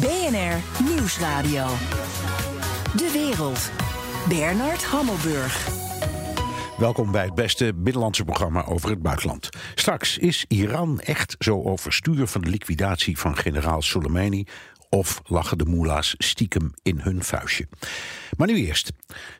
BNR Nieuwsradio. De wereld. Bernard Hammelburg. Welkom bij het beste binnenlandse programma over het buitenland. Straks is Iran echt zo overstuur van de liquidatie van generaal Soleimani of lachen de moela's stiekem in hun vuistje? Maar nu eerst.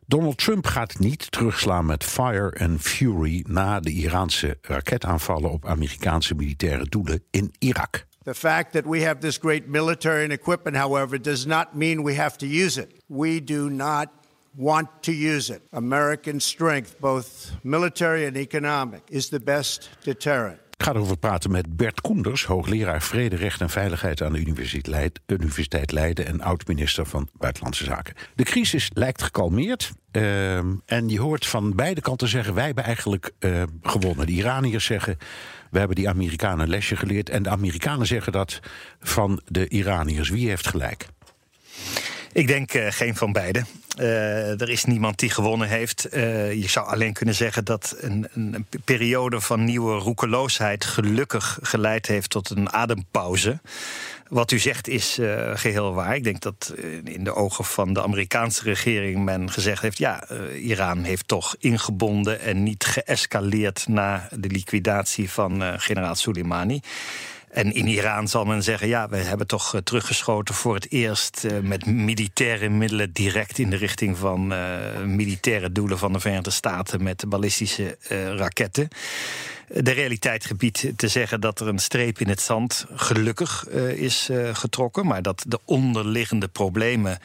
Donald Trump gaat niet terugslaan met fire and fury na de Iraanse raketaanvallen op Amerikaanse militaire doelen in Irak. The fact that we have this great military and equipment, however, does not mean we have to use it. We do not want to use it. American strength, both military and economic, is the best deterrent. Ik ga erover praten met Bert Koenders, hoogleraar Vrede, Recht en Veiligheid aan de Universiteit, Universiteit Leiden en oud-minister van Buitenlandse Zaken. De crisis lijkt gekalmeerd. Uh, en je hoort van beide kanten zeggen: wij hebben eigenlijk uh, gewonnen. De Iraniërs zeggen: we hebben die Amerikanen lesje geleerd. En de Amerikanen zeggen dat van de Iraniërs. Wie heeft gelijk? Ik denk uh, geen van beide. Uh, er is niemand die gewonnen heeft. Uh, je zou alleen kunnen zeggen dat een, een, periode van nieuwe roekeloosheid gelukkig geleid heeft tot een adempauze. Wat u zegt is uh, geheel waar. Ik denk dat in de ogen van de Amerikaanse regering men gezegd heeft: ja, Iran heeft toch ingebonden en niet geëscaleerd na de liquidatie van generaal Soleimani. En in Iran zal men zeggen: ja, we hebben toch uh, teruggeschoten voor het eerst uh, met militaire middelen direct in de richting van uh, militaire doelen van de Verenigde Staten met ballistische raketten. De realiteit gebiedt te zeggen dat er een streep in het zand gelukkig is getrokken, maar dat de onderliggende problemen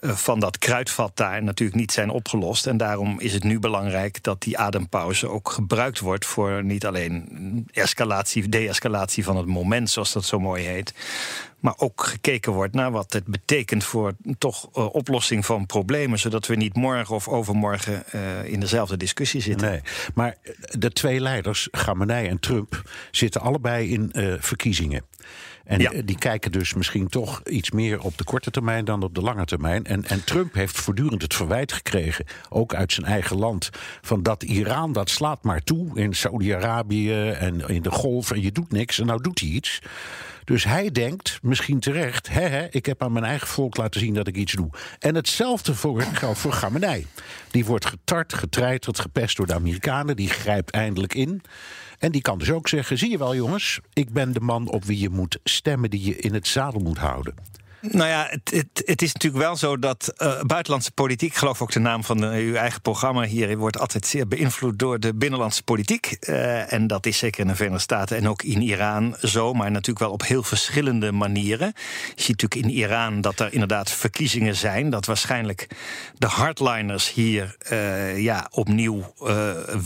van dat kruidvat daar natuurlijk niet zijn opgelost. En daarom is het nu belangrijk dat die adempauze ook gebruikt wordt voor niet alleen escalatie, de-escalatie van het moment, zoals dat zo mooi heet. Maar ook gekeken wordt naar wat het betekent voor toch uh, oplossing van problemen. Zodat we niet morgen of overmorgen uh, in dezelfde discussie zitten. Nee, maar de twee leiders, Gamenei en Trump, zitten allebei in verkiezingen. En ja. die kijken dus misschien toch iets meer op de korte termijn dan op de lange termijn. En, en Trump heeft voortdurend het verwijt gekregen, ook uit zijn eigen land, van dat Iran dat slaat maar toe in Saudi-Arabië en in de Golf en je doet niks en nou doet hij iets. Dus hij denkt, misschien terecht, hè, hè, ik heb aan mijn eigen volk laten zien dat ik iets doe. En hetzelfde voor, geldt voor Gamenei. Die wordt getart, getreiterd, gepest door de Amerikanen. Die grijpt eindelijk in. En die kan dus ook zeggen: zie je wel, jongens, ik ben de man op wie je moet stemmen, die je in het zadel moet houden. Nou ja, het, het, is natuurlijk wel zo dat uh, buitenlandse politiek, ik geloof ook de naam van uw eigen programma hier, wordt altijd zeer beïnvloed door de binnenlandse politiek. Uh, en dat is zeker in de Verenigde Staten en ook in Iran zo, maar natuurlijk wel op heel verschillende manieren. Je ziet natuurlijk in Iran dat er inderdaad verkiezingen zijn, dat waarschijnlijk de hardliners hier uh, ja, opnieuw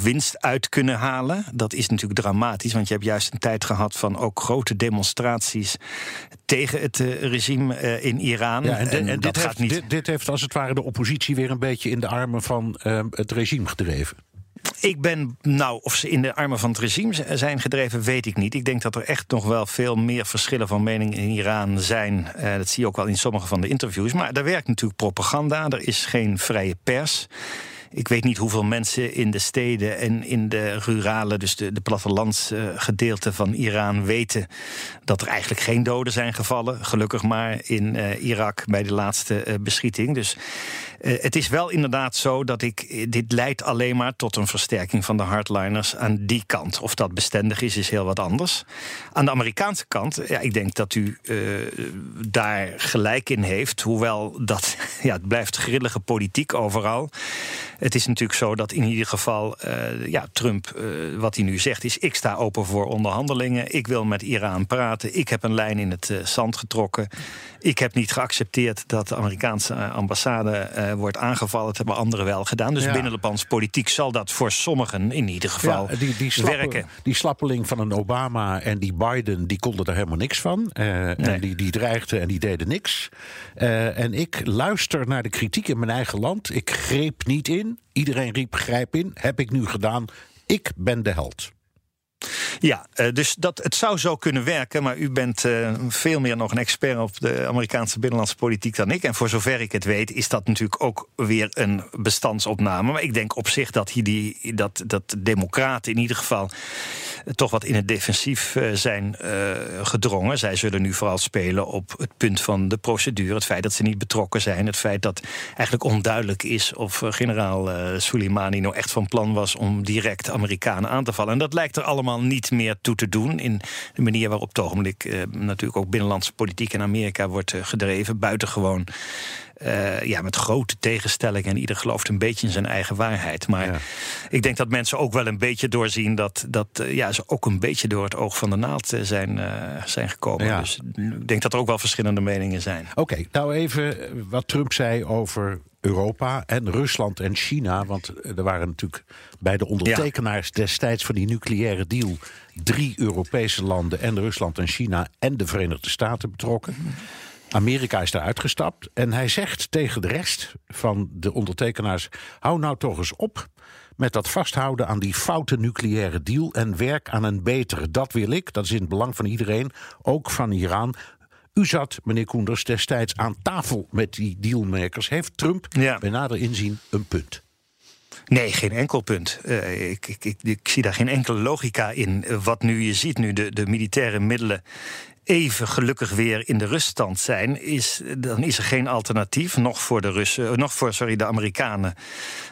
winst uit kunnen halen. Dat is natuurlijk dramatisch, want je hebt juist een tijd gehad van ook grote demonstraties tegen het regime uh, in Iran. Ja, en, de, en, en dit, heeft, niet... dit, dit, heeft als het ware de oppositie weer een beetje in de armen van uh, het regime gedreven. Ik ben, nou, of ze in de armen van het regime zijn gedreven, weet ik niet. Ik denk dat er echt nog wel veel meer verschillen van mening in Iran zijn. Uh, dat zie je ook wel in sommige van de interviews. Maar daar werkt natuurlijk propaganda. Er is geen vrije pers. Ik weet niet hoeveel mensen in de steden en in de rurale, dus de, de plattelandsgedeelte van Iran weten dat er eigenlijk geen doden zijn gevallen. Gelukkig maar in uh, Irak bij de laatste uh, beschieting. Dus het is wel inderdaad zo dat ik. Dit leidt alleen maar tot een versterking van de hardliners aan die kant. Of dat bestendig is, is heel wat anders. Aan de Amerikaanse kant, ja, ik denk dat u daar gelijk in heeft. Hoewel dat. Ja, het blijft grillige politiek overal. Het is natuurlijk zo dat in ieder geval ja, Trump, wat hij nu zegt, is: ik sta open voor onderhandelingen. Ik wil met Iran praten. Ik heb een lijn in het zand getrokken. Ik heb niet geaccepteerd dat de Amerikaanse ambassade wordt aangevallen. Dat hebben anderen wel gedaan. Dus ja. binnenlandse politiek zal dat voor sommigen in ieder geval ja, die, die slappe, werken. Die slappeling van een Obama en die Biden, die konden er helemaal niks van. Nee. En die, die dreigden en die deden niks. en ik luister naar de kritiek in mijn eigen land. Ik greep niet in. Iedereen riep grijp in. Heb ik nu gedaan. Ik ben de held. Ja, dus dat, het zou zo kunnen werken. Maar u bent veel meer nog een expert op de Amerikaanse binnenlandse politiek dan ik. En voor zover ik het weet, is dat natuurlijk ook weer een bestandsopname. Maar ik denk op zich dat, die, dat, dat democraten in ieder geval toch wat in het defensief zijn gedrongen. Zij zullen nu vooral spelen op het punt van de procedure. Het feit dat ze niet betrokken zijn. Het feit dat eigenlijk onduidelijk is of generaal Soleimani nou echt van plan was om direct Amerikanen aan te vallen. En dat lijkt er allemaal niet meer toe te doen. In de manier waarop het ogenblik eh, natuurlijk ook binnenlandse politiek in Amerika wordt uh, gedreven. Buitengewoon. Uh, ja, met grote tegenstellingen. En ieder gelooft een beetje in zijn eigen waarheid. Maar ik denk dat mensen ook wel een beetje doorzien dat, dat ja, ze ook een beetje door het oog van de naald zijn, zijn gekomen. Dus ik denk dat er ook wel verschillende meningen zijn. Oké, nou even wat Trump zei over Europa en Rusland en China. Want er waren natuurlijk bij de ondertekenaars destijds van die nucleaire deal drie Europese landen en Rusland en China en de Verenigde Staten betrokken. Amerika is daar uitgestapt en hij zegt tegen de rest van de ondertekenaars: hou nou toch eens op met dat vasthouden aan die foute nucleaire deal en werk aan een betere. Dat wil ik, dat is in het belang van iedereen, ook van Iran. U zat, meneer Koenders, destijds aan tafel met die dealmakers. Heeft Trump bij nader inzien een punt? Nee, geen enkel punt. Uh, ik, ik, ik, ik, zie daar geen enkele logica in. Wat nu je ziet, nu de, de militaire middelen even gelukkig weer in de ruststand zijn, is, dan is er geen alternatief, nog voor de Russen, eh, nog voor sorry, de Amerikanen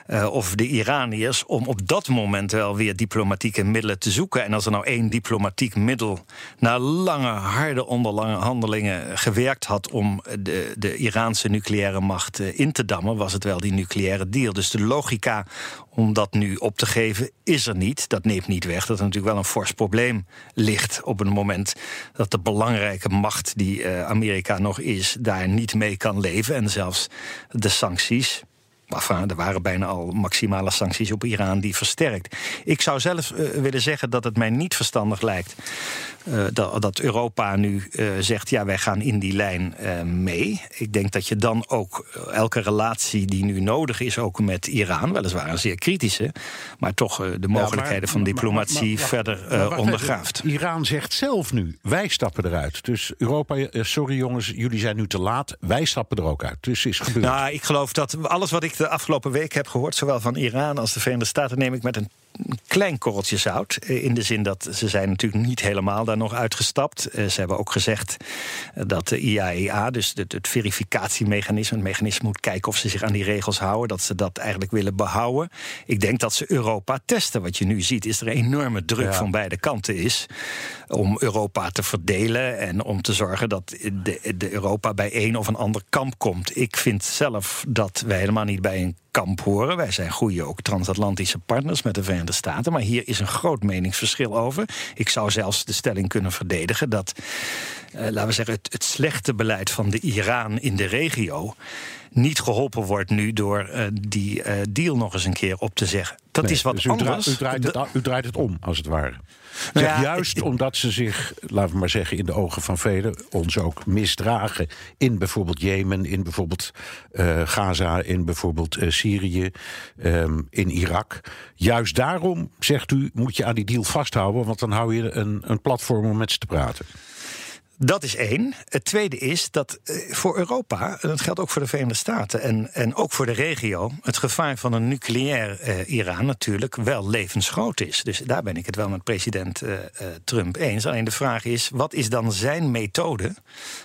uh, of de Iraniërs, om op dat moment wel weer diplomatieke middelen te zoeken. En als er nou één diplomatiek middel na lange, harde onderhandelingen gewerkt had om de, de Iraanse nucleaire macht uh, in te dammen, was het wel die nucleaire deal. Dus de logica om dat nu op te geven is er niet. Dat neemt niet weg dat er natuurlijk wel een fors probleem ligt op het moment dat de belangrijke macht die uh, Amerika nog is, daar niet mee kan leven. En zelfs de sancties Enfin, er waren bijna al maximale sancties op Iran die versterkt. Ik zou zelf uh, willen zeggen dat het mij niet verstandig lijkt uh, dat, dat, Europa nu uh, zegt: ja, wij gaan in die lijn mee. Ik denk dat je dan ook elke relatie die nu nodig is, ook met Iran, weliswaar een zeer kritische, maar toch de mogelijkheden ja, van diplomatie maar, maar, verder ondergraaft. Iran zegt zelf nu: wij stappen eruit. Dus Europa, sorry jongens, jullie zijn nu te laat. Wij stappen er ook uit. Dus is gebeurd. Nou, ik geloof dat alles wat ik de afgelopen week heb gehoord, zowel van Iran als de Verenigde Staten, neem ik met een klein korreltje zout. Eh, in de zin dat ze zijn natuurlijk niet helemaal daar nog uitgestapt. Eh, ze hebben ook gezegd dat de IAEA, dus het, het verificatiemechanisme, het mechanisme moet kijken of ze zich aan die regels houden, dat ze dat eigenlijk willen behouden. Ik denk dat ze Europa testen. Wat je nu ziet, is er een enorme druk van beide kanten is om Europa te verdelen en om te zorgen dat de, de Europa bij een of een ander kamp komt. Ik vind zelf dat wij helemaal niet bij een kamp horen. Wij zijn goede ook transatlantische partners met de Verenigde Staten. Maar hier is een groot meningsverschil over. Ik zou zelfs de stelling kunnen verdedigen dat, laten we zeggen, het, het slechte beleid van de Iran in de regio niet geholpen wordt nu door uh, die uh, deal nog eens een keer op te zeggen. Dat nee, is wat dus u anders. u, draait het, u draait het om, als het ware. Nou ja, juist ik, omdat ze zich, laten we maar zeggen, in de ogen van velen ons ook misdragen. In bijvoorbeeld Jemen, in bijvoorbeeld uh, Gaza, in bijvoorbeeld Syrië, um, in Irak. Juist daarom, zegt u, moet je aan die deal vasthouden, want dan hou je een, een platform om met ze te praten. Dat is één. Het tweede is dat eh, voor Europa, en dat geldt ook voor de Verenigde Staten en, en ook voor de regio, het gevaar van een nucleair eh, Iran natuurlijk wel levensgroot is. Dus daar ben ik het wel met president eh, Trump eens. Alleen de vraag is: wat is dan zijn methode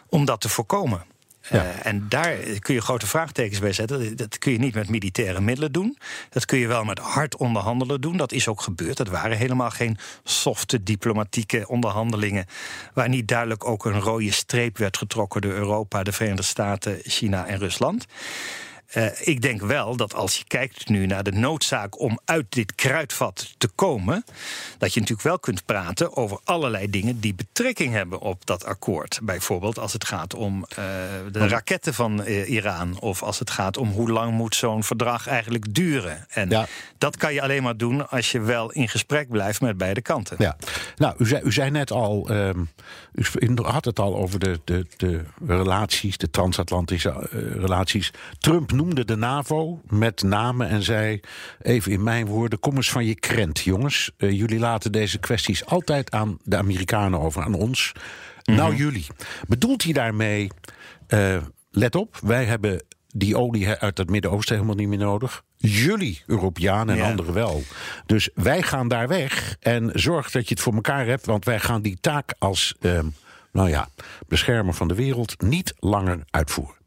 om dat te voorkomen? Uh, en daar kun je grote vraagtekens bij zetten. Dat kun je niet met militaire middelen doen. Dat kun je wel met hard onderhandelen doen. Dat is ook gebeurd. Dat waren helemaal geen softe diplomatieke onderhandelingen. Waar niet duidelijk ook een rode streep werd getrokken door Europa, de Verenigde Staten, China en Rusland. Uh, ik denk wel dat als je kijkt nu naar de noodzaak om uit dit kruidvat te komen, dat je natuurlijk wel kunt praten over allerlei dingen die betrekking hebben op dat akkoord. Bijvoorbeeld als het gaat om uh, de raketten van uh, Iran, of als het gaat om hoe lang moet zo'n verdrag eigenlijk duren. En ja. dat kan je alleen maar doen als je wel in gesprek blijft met beide kanten. Ja, nou, u zei, u zei net al, um, u had het al over de, de, de relaties, de transatlantische relaties. Trump noemt noemde de NAVO met name en zei, even in mijn woorden, kom eens van je krent, jongens. Uh, jullie laten deze kwesties altijd aan de Amerikanen over, aan ons. Nou, mhm. jullie. Bedoelt hij daarmee, uh, let op, wij hebben die olie uit het Midden-Oosten helemaal niet meer nodig. Jullie, Europeanen en anderen wel. Dus wij gaan daar weg en zorg dat je het voor elkaar hebt, want wij gaan die taak als, uh, nou ja, beschermer van de wereld niet langer uitvoeren.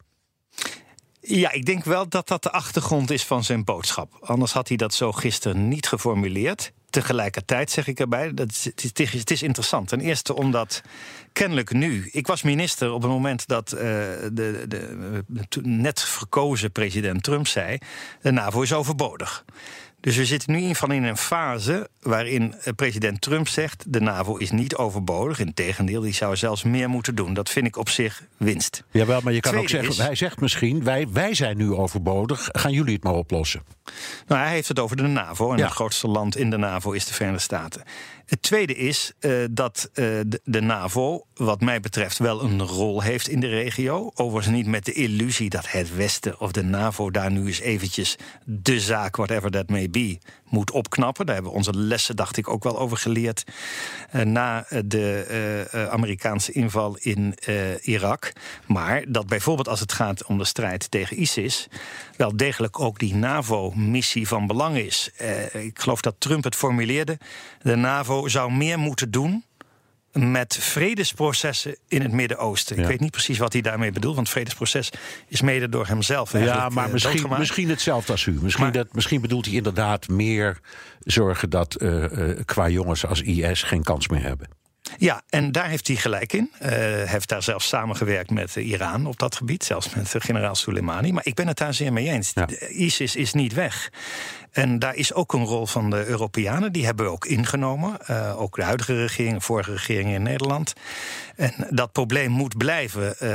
Ja, ik denk wel dat dat de achtergrond is van zijn boodschap. Anders had hij dat zo gisteren niet geformuleerd. Tegelijkertijd zeg ik erbij, dat het, is, het is interessant. Ten eerste omdat kennelijk nu. Ik was minister op het moment dat uh, de, de, de, net verkozen president Trump zei: de NAVO is overbodig. Dus we zitten nu in van in een fase waarin eh, president Trump zegt: de NAVO is niet overbodig. Integendeel, die zou zelfs meer moeten doen. Dat vind ik op zich winst. Jawel, maar je kan ook zeggen: hij zegt misschien: wij, wij zijn nu overbodig. Gaan jullie het maar oplossen? Nou, hij heeft het over de NAVO. En het grootste land in de NAVO is de Verenigde Staten. Het tweede is uh, dat uh, de, NAVO, wat mij betreft, wel een rol heeft in de regio. Overigens niet met de illusie dat het Westen of de NAVO daar nu eens eventjes de zaak, whatever that may be, moet opknappen. Daar hebben we onze lessen, dacht ik, ook wel over geleerd. Uh, na de Amerikaanse inval in Irak. Maar dat bijvoorbeeld als het gaat om de strijd tegen ISIS, wel degelijk ook die NAVO-missie van belang is. ik geloof dat Trump het formuleerde. De NAVO zou meer moeten doen met vredesprocessen in het Midden-Oosten. Ik weet niet precies wat hij daarmee bedoelt, want het vredesproces is mede door hemzelf. Ja, maar eh, misschien, misschien hetzelfde als u. Misschien, dat, misschien bedoelt hij inderdaad meer zorgen dat uh, uh, qua jongens als IS geen kans meer hebben. Ja, en daar heeft hij gelijk in. Uh, heeft daar zelfs samengewerkt met Iran op dat gebied, zelfs met generaal Soleimani. Maar ik ben het daar zeer mee eens. Ja. ISIS is niet weg. En daar is ook een rol van de Europeanen. Die hebben we ook ingenomen. Uh, ook de huidige regering, vorige regering in Nederland. En dat probleem moet blijven uh,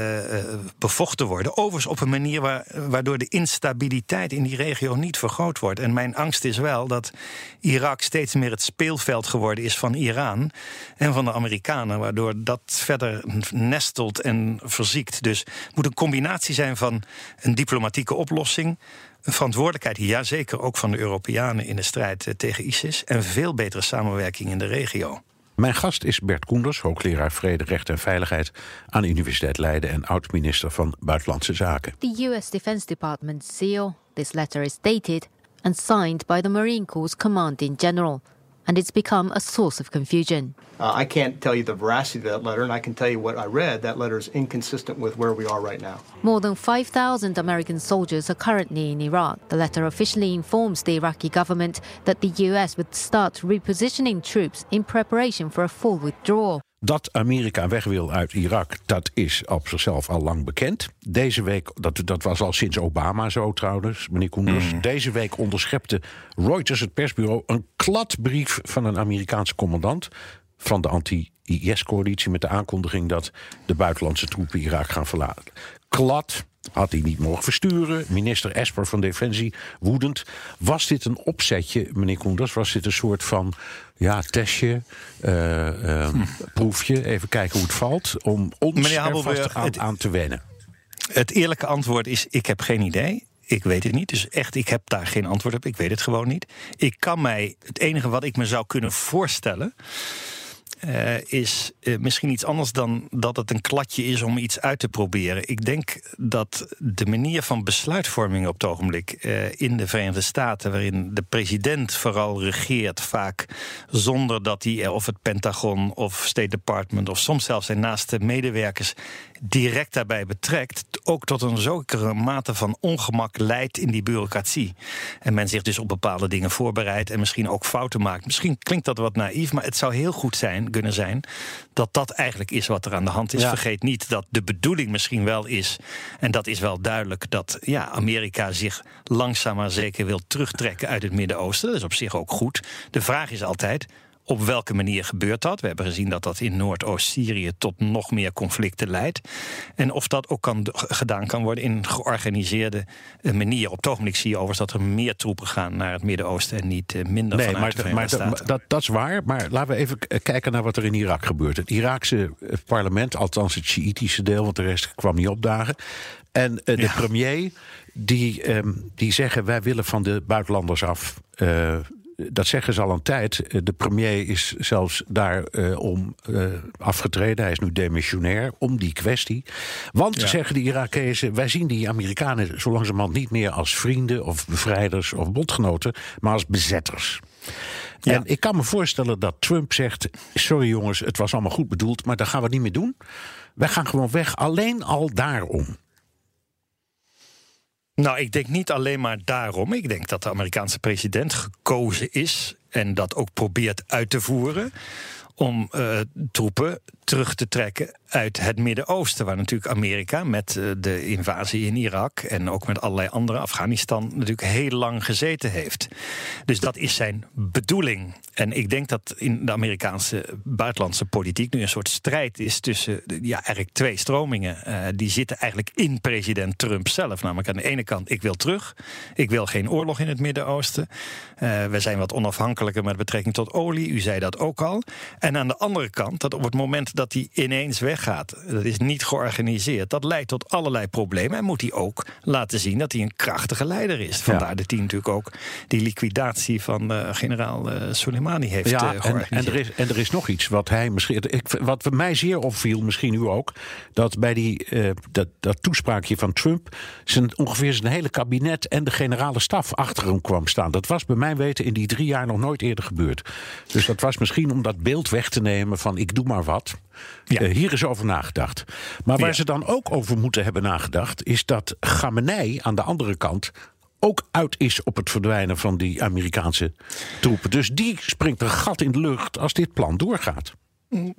bevochten worden. Overigens op een manier waar, waardoor de instabiliteit in die regio niet vergroot wordt. En mijn angst is wel dat Irak steeds meer het speelveld geworden is van Iran en van de Amerikanen. Waardoor dat verder nestelt en verziekt. Dus het moet een combinatie zijn van een diplomatieke oplossing een verantwoordelijkheid, ja zeker ook van de Europeanen in de strijd eh, tegen ISIS en veel betere samenwerking in de regio. Mijn gast is Bert Koenders, hoogleraar Vrede, Recht en Veiligheid aan de Universiteit Leiden en oud-minister van Buitenlandse Zaken. The US Defense Department seal. This letter is dated and signed by the Marine Corps Commanding General and it's become a source of confusion. Uh, I can't tell you the veracity of that letter, and I can tell you what I read. That letter is inconsistent with where we are right now. More than 5,000 American soldiers are currently in Iraq. The letter officially informs the Iraqi government that the US would start repositioning troops in preparation for a full withdrawal. Dat Amerika weg wil uit Irak, dat is op zichzelf al lang bekend. Deze week, dat, dat was al sinds Obama zo trouwens, meneer Koenders. Mm. Deze week onderschepte Reuters, het persbureau, een kladbrief van een Amerikaanse commandant van de anti-IS-coalitie met de aankondiging dat de buitenlandse troepen Irak gaan verlaten. Klad had hij niet mogen versturen. Minister Esper van Defensie woedend. Was dit een opzetje, meneer Koenders? Was dit een soort van ja, testje, uh, hm. proefje? Even kijken hoe het valt. Om ons aan te wennen. Het eerlijke antwoord is: ik heb geen idee. Ik weet het niet. Dus echt, ik heb daar geen antwoord op. Ik weet het gewoon niet. Ik kan mij, het enige wat ik me zou kunnen voorstellen. Uh, is uh, misschien iets anders dan dat het een kladje is om iets uit te proberen. Ik denk dat de manier van besluitvorming op het ogenblik uh, in de Verenigde Staten, waarin de president vooral regeert, vaak zonder dat hij of het Pentagon of State Department of soms zelfs zijn naaste medewerkers direct daarbij betrekt, ook tot een zekere mate van ongemak leidt in die bureaucratie. En men zich dus op bepaalde dingen voorbereidt en misschien ook fouten maakt. Misschien klinkt dat wat naïef, maar het zou heel goed zijn, kunnen zijn dat dat eigenlijk is wat er aan de hand is. Vergeet niet dat de bedoeling misschien wel is, en dat is wel duidelijk, dat ja, Amerika zich langzaam maar zeker wil terugtrekken uit het Midden-Oosten. Dat is op zich ook goed. De vraag is altijd Op welke manier gebeurt dat? We hebben gezien dat dat in Noordoost-Syrië tot nog meer conflicten leidt. En of dat ook kan, gedaan kan worden in een georganiseerde eh, manier. Op het ogenblik zie je overigens dat er meer troepen gaan naar het Midden-Oosten en niet eh, minder nee, maar, de maar dat, dat is waar. Maar laten we even kijken naar wat er in Irak gebeurt. Het Iraakse parlement, althans het Sjiitische deel, want de rest kwam niet opdagen. En de premier, die, ehm, die zeggen: wij willen van de buitenlanders af dat zeggen ze al een tijd. Eh, de premier is zelfs daarom uh, om uh, afgetreden. Hij is nu demissionair om die kwestie. Want, zeggen de Irakezen, wij zien die Amerikanen zo langzamerhand niet meer als vrienden of bevrijders of bondgenoten, maar als bezetters. Ja. En ik kan me voorstellen dat Trump zegt: Sorry jongens, het was allemaal goed bedoeld, maar dat gaan we niet meer doen. Wij gaan gewoon weg, alleen al daarom. Nou, ik denk niet alleen maar daarom. Ik denk dat de Amerikaanse president gekozen is en dat ook probeert uit te voeren om uh, troepen terug te trekken uit het Midden-Oosten, waar natuurlijk Amerika met eh, de invasie in Irak en ook met allerlei andere Afghanistan natuurlijk heel lang gezeten heeft. Dus dat is zijn bedoeling. En ik denk dat in de Amerikaanse buitenlandse politiek nu een soort strijd is tussen ja, eigenlijk twee stromingen. Uh, die zitten eigenlijk in president Trump zelf. Namelijk aan de ene kant, ik wil terug. Ik wil geen oorlog in het Midden-Oosten. Uh, we zijn wat onafhankelijker met betrekking tot olie. U zei dat ook al. En aan de andere kant, dat op het moment dat hij ineens weggaat, dat is niet georganiseerd, dat leidt tot allerlei problemen. En moet hij ook laten zien dat hij een krachtige leider is. Vandaar dat hij natuurlijk ook die liquidatie van uh, generaal uh, Soleimani heeft ja, uh, en, en, er is, en er is nog iets wat hij misschien. Ik, wat mij zeer opviel, misschien u ook, dat bij die, dat, dat toespraakje van Trump zijn, ongeveer zijn hele kabinet en de generale staf achter hem kwam staan. Dat was bij mijn weten in die drie jaar nog nooit eerder gebeurd. Dus dat was misschien om dat beeld weg te nemen van ik doe maar wat. Ja. Uh, hier is over nagedacht. Maar waar ze dan ook over moeten hebben nagedacht, is dat Gamenei aan de andere kant ook uit is op het verdwijnen van die Amerikaanse troepen. Dus die springt een gat in de lucht als dit plan doorgaat. Mm.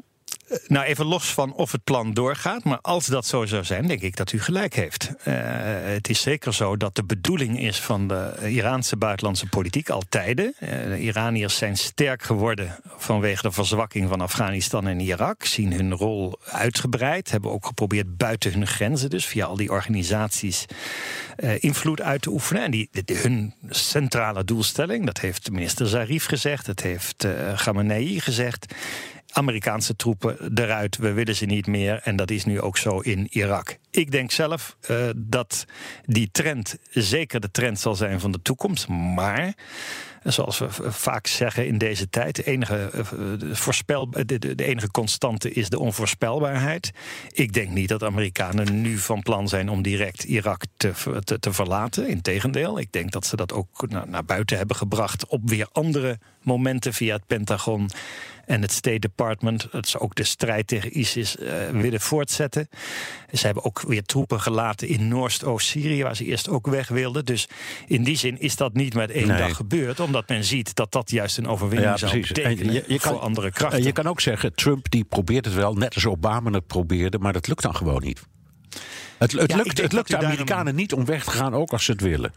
Nou, even los van of het plan doorgaat. Maar als dat zo zou zijn, denk ik dat u gelijk heeft. Uh, het is zeker zo dat de bedoeling is van de Iraanse buitenlandse politiek al tijden. Uh, de Iraniërs zijn sterk geworden vanwege de verzwakking van Afghanistan en Irak. Zien hun rol uitgebreid. Hebben ook geprobeerd buiten hun grenzen, dus via al die organisaties, uh, invloed uit te oefenen. En die, hun centrale doelstelling, dat heeft minister Zarif gezegd, dat heeft uh, Khamenei gezegd Amerikaanse troepen eruit, we willen ze niet meer. En dat is nu ook zo in Irak. Ik denk zelf uh, dat die trend zeker de trend zal zijn van de toekomst. Maar zoals we vaak zeggen in deze tijd, de enige, eh, voorspel, de, de, enige constante is de onvoorspelbaarheid. Ik denk niet dat Amerikanen nu van plan zijn om direct Irak te, te, te verlaten. Integendeel, ik denk dat ze dat ook naar buiten hebben gebracht op weer andere momenten via het Pentagon en het State Department, dat ze ook de strijd tegen ISIS uh, willen voortzetten. Ze hebben ook weer troepen gelaten in Noordoost-Syrië, waar ze eerst ook weg wilden. Dus in die zin is dat niet met één dag gebeurd, omdat men ziet dat dat juist een overwinning zou betekenen je, je kan, andere krachten. Je kan ook zeggen, Trump die probeert het wel, net als Obama het probeerde, maar dat lukt dan gewoon niet. Het, het lukt, het lukt de Amerikanen niet om weg te gaan, ook als ze het willen.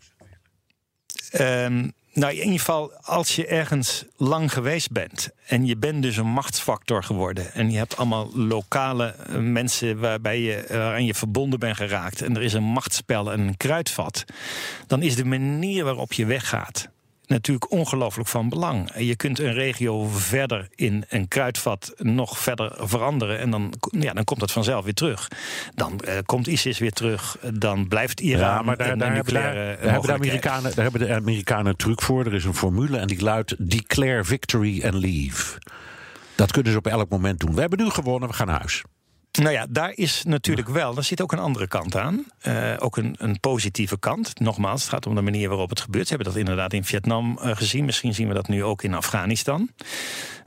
Um, nou, in ieder geval, als je ergens lang geweest bent en je bent dus een machtsfactor geworden en je hebt allemaal lokale eh, mensen waarbij je, eh, aan je verbonden bent geraakt en er is een machtsspel en een kruidvat, dan is de manier waarop je weggaat natuurlijk ongelooflijk van belang. Je kunt een regio verder in een kruidvat nog verder veranderen. En dan, ja, dan komt het vanzelf weer terug. Dan uh, komt ISIS weer terug. Dan blijft Iran. Ja, maar daar, daar, hebben, daar, hebben de Amerikanen, daar hebben de Amerikanen een truc voor. Er is een formule en die luidt: Declare victory and leave. Dat kunnen ze op elk moment doen. We hebben nu gewonnen, we gaan naar huis. Nou ja, daar is natuurlijk wel, daar zit ook een andere kant aan. Uh, ook een, een, positieve kant. Nogmaals, het gaat om de manier waarop het gebeurt. Ze hebben dat inderdaad in Vietnam uh, gezien. Misschien zien we dat nu ook in Afghanistan.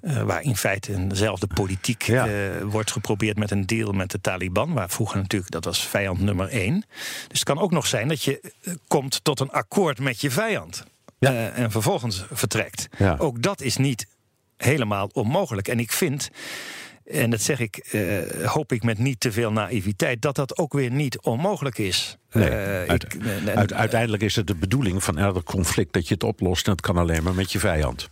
Uh, waar in feite dezelfde politiek ja. wordt geprobeerd met een deal met de Taliban. Waar vroeger natuurlijk, dat was vijand nummer één. Dus het kan ook nog zijn dat je komt tot een akkoord met je vijand. Ja. en vervolgens vertrekt. Ja. Ook dat is niet helemaal onmogelijk. En ik vind en dat zeg ik, uh, hoop ik met niet te veel naïviteit, dat dat ook weer niet onmogelijk is. Nee, uh, ik, uit, uiteindelijk is het de bedoeling van elk conflict dat je het oplost. En dat kan alleen maar met je vijand.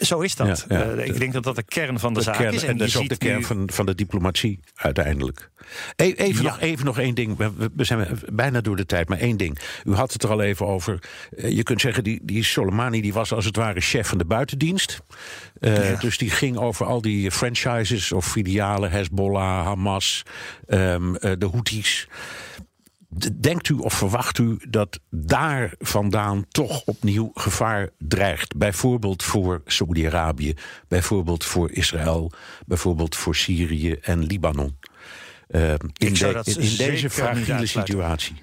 Zo is dat. ik denk dat dat de kern van de, zaak is. En, en dat is ook de kern van, van de diplomatie uiteindelijk. E-, even, nog, even nog één ding. We, zijn bijna door de tijd, maar één ding. U had het er al even over. je kunt zeggen, die, die Soleimani die was als het ware chef van de buitendienst. Dus die ging over al die franchises of filialen, Hezbollah, Hamas, um, de Houthis. Denkt u of verwacht u dat daar vandaan toch opnieuw gevaar dreigt? Bijvoorbeeld voor Saudi-Arabië, bijvoorbeeld voor Israël, bijvoorbeeld voor Syrië en Libanon. Uh, in, de, in deze fragiele situatie.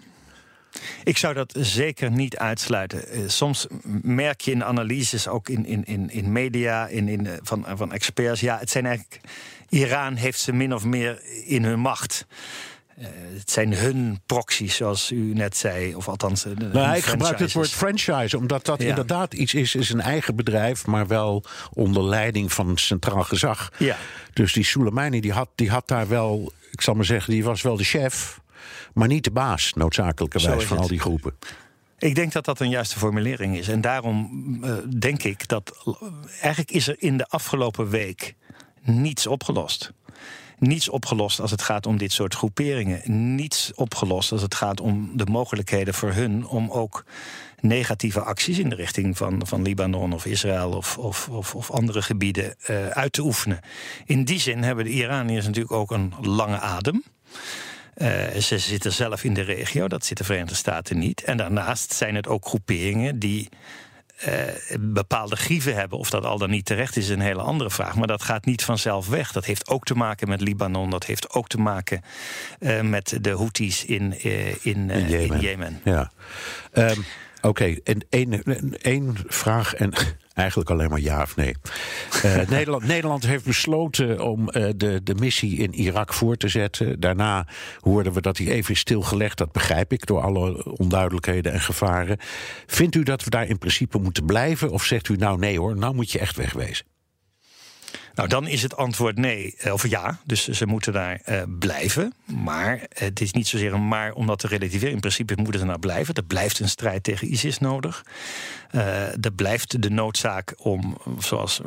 Ik zou dat zeker niet uitsluiten. Eh, soms merk je in analyses, ook in, in, in, in media, in, in, eh, van, van experts, ja, het zijn eigenlijk. Iran heeft ze min of meer in hun macht. Uh, het zijn hun proxies, zoals u net zei. Of althans, uh, nou, ik gebruik het woord franchise, omdat dat inderdaad iets is, is een eigen bedrijf, maar wel onder leiding van centraal gezag. Ja. Dus die Soleimani die had, die had daar wel, ik zal maar zeggen, die was wel de chef, maar niet de baas, noodzakelijkerwijs, van al die groepen. Ik denk dat dat een juiste formulering is. En daarom uh, denk ik dat. Eigenlijk is er in de afgelopen week niets opgelost niets opgelost als het gaat om dit soort groeperingen. Niets opgelost als het gaat om de mogelijkheden voor hun om ook negatieve acties in de richting van, van Libanon of Israël of, of, of, andere gebieden uh, uit te oefenen. In die zin hebben de Iraniërs natuurlijk ook een lange adem. Uh, ze zitten zelf in de regio, dat zit de Verenigde Staten niet. En daarnaast zijn het ook groeperingen die bepaalde grieven hebben. Of dat al dan niet terecht is, is een hele andere vraag. Maar dat gaat niet vanzelf weg. Dat heeft ook te maken met Libanon. Dat heeft ook te maken uh, met de Houthis in, uh, in, in Jemen. In Jemen. Ja. Um, Oké, okay. en één vraag en eigenlijk alleen maar ja of nee. Uh, Nederland, Nederland, heeft besloten om uh, de, de missie in Irak voor te zetten. Daarna hoorden we dat hij even is stilgelegd. Dat begrijp ik door alle onduidelijkheden en gevaren. Vindt u dat we daar in principe moeten blijven? Of zegt u nou nee hoor, nou moet je echt wegwezen? Nou, dan is het antwoord nee, eh, of ja. Dus ze moeten daar uh, blijven. Maar het is niet zozeer een maar om dat te relativeren. In principe moeten ze daar blijven. Er blijft een strijd tegen ISIS nodig. Uh, er blijft de noodzaak om, zoals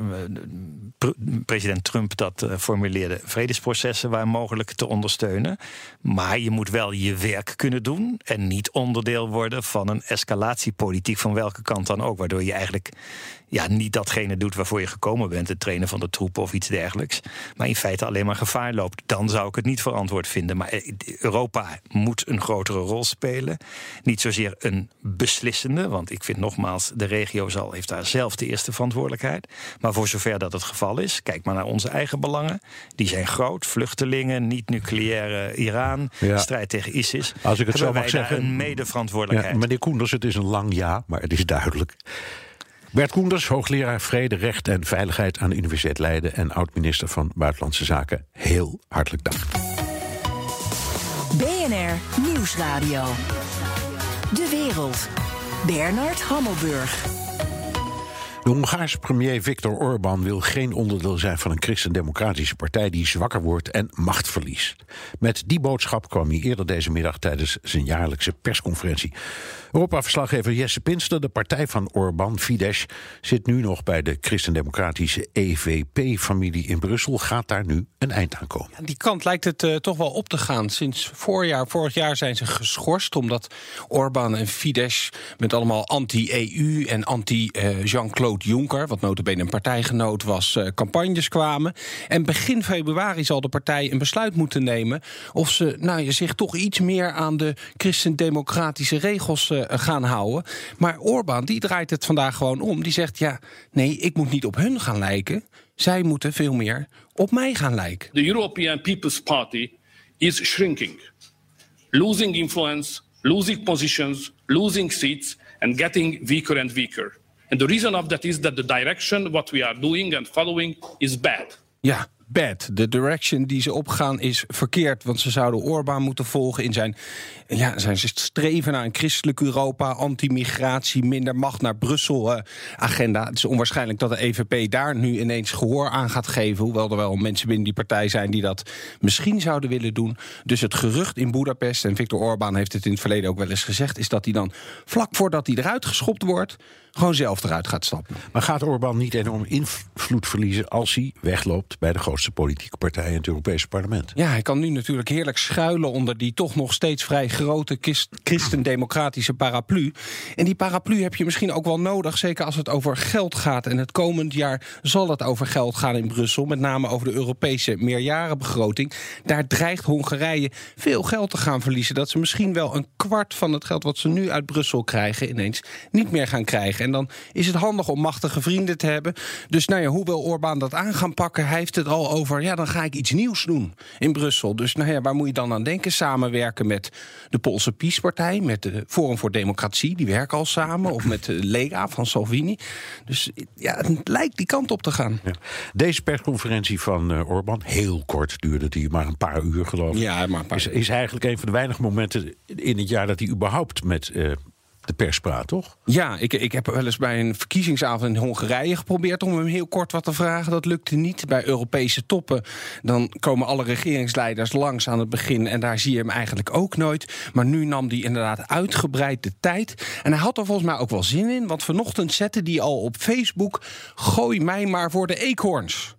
president Trump dat formuleerde, vredesprocessen waar mogelijk te ondersteunen. Maar je moet wel je werk kunnen doen en niet onderdeel worden van een escalatiepolitiek van welke kant dan ook. Waardoor je eigenlijk ja, niet datgene doet waarvoor je gekomen bent, het trainen van de troepen of iets dergelijks, maar in feite alleen maar gevaar loopt, dan zou ik het niet verantwoord vinden. Maar eh, Europa moet een grotere rol spelen. Niet zozeer een beslissende, want ik vind nogmaals, de regio zal, heeft daar zelf de eerste verantwoordelijkheid. Maar voor zover dat het geval is, kijk maar naar onze eigen belangen. Die zijn groot: vluchtelingen, niet-nucleaire Iran, strijd tegen ISIS. Als ik het zo mag zeggen, een medeverantwoordelijkheid. Ja, meneer Koenders, het is een lang ja, maar het is duidelijk. Bert Koenders, hoogleraar Vrede, Recht en Veiligheid aan de Universiteit Leiden en oud-minister van Buitenlandse Zaken. Heel hartelijk dank. BNR Nieuwsradio. De wereld. Bernard Hammelburg. De Hongaarse premier Viktor Orbán wil geen onderdeel zijn van een christendemocratische partij die zwakker wordt en macht verliest. Met die boodschap kwam hij eerder deze middag tijdens zijn jaarlijkse persconferentie. Europa-verslaggever Jesse Pinster, de partij van Orbán, Fidesz, zit nu nog bij de christendemocratische EVP-familie in Brussel. Gaat daar nu een eind aan komen? die kant lijkt het uh, toch wel op te gaan. Sinds voorjaar, vorig jaar zijn ze geschorst omdat Orbán en Fidesz met allemaal anti-EU en anti-Jean-Claude Juncker, wat notabene een partijgenoot was, uh, campagnes kwamen. En begin februari zal de partij een besluit moeten nemen of ze nou, zich toch iets meer aan de christendemocratische regels gaan houden. Maar Orbán die draait het vandaag gewoon om. Die zegt ja, nee, ik moet niet op hun gaan lijken. Zij moeten veel meer op mij gaan lijken. The European People's Party is shrinking. Losing influence, losing positions, losing seats and getting weaker and weaker. And the reason of that is that the direction what we are doing and following is bad. Ja, De direction die ze opgaan is verkeerd. Want ze zouden Orbán moeten volgen in zijn, ja, zijn streven naar een christelijk Europa, anti-migratie, minder macht naar Brussel uh, agenda. Het is onwaarschijnlijk dat de EVP daar nu ineens gehoor aan gaat geven. Hoewel er wel mensen binnen die partij zijn die dat misschien zouden willen doen. Dus het gerucht in Budapest, en Viktor Orbán heeft het in het verleden ook wel eens gezegd, is dat hij dan vlak voordat hij eruit geschopt wordt, gewoon zelf eruit gaat stappen. Maar gaat Orbán niet enorm invloed verliezen als hij wegloopt bij de grootste politieke partij in het Europese parlement? Ja, hij kan nu natuurlijk heerlijk schuilen onder die toch nog steeds vrij grote christendemocratische paraplu. En die paraplu heb je misschien ook wel nodig, zeker als het over geld gaat. En het komend jaar zal het over geld gaan in Brussel, met name over de Europese meerjarenbegroting. Daar dreigt Hongarije veel geld te gaan verliezen. Dat ze misschien wel een kwart van het geld wat ze nu uit Brussel krijgen ineens niet meer gaan krijgen. En dan is het handig om machtige vrienden te hebben. Dus nou ja, hoe wil Orbán dat aan gaan pakken? Hij heeft het al over, ja, dan ga ik iets nieuws doen in Brussel. Dus nou ja, waar moet je dan aan denken? Samenwerken met de Poolse PiS-partij, met de Forum voor Democratie, die werken al samen. Of met de Lega van Salvini. Dus ja, het lijkt die kant op te gaan. Ja. Deze persconferentie van uh, Orbán, heel kort duurde die, maar een paar uur geloof ik. Ja, maar paar... is, is eigenlijk een van de weinige momenten in het jaar dat hij überhaupt met uh, de pers praat, toch? Ja, ik, ik heb wel eens bij een verkiezingsavond in Hongarije geprobeerd om hem heel kort wat te vragen. Dat lukte niet. Bij Europese toppen dan komen alle regeringsleiders langs aan het begin en daar zie je hem eigenlijk ook nooit. Maar nu nam hij inderdaad uitgebreid de tijd. En hij had er volgens mij ook wel zin in, want vanochtend zette hij al op Facebook: Gooi mij maar voor de eekhoorns.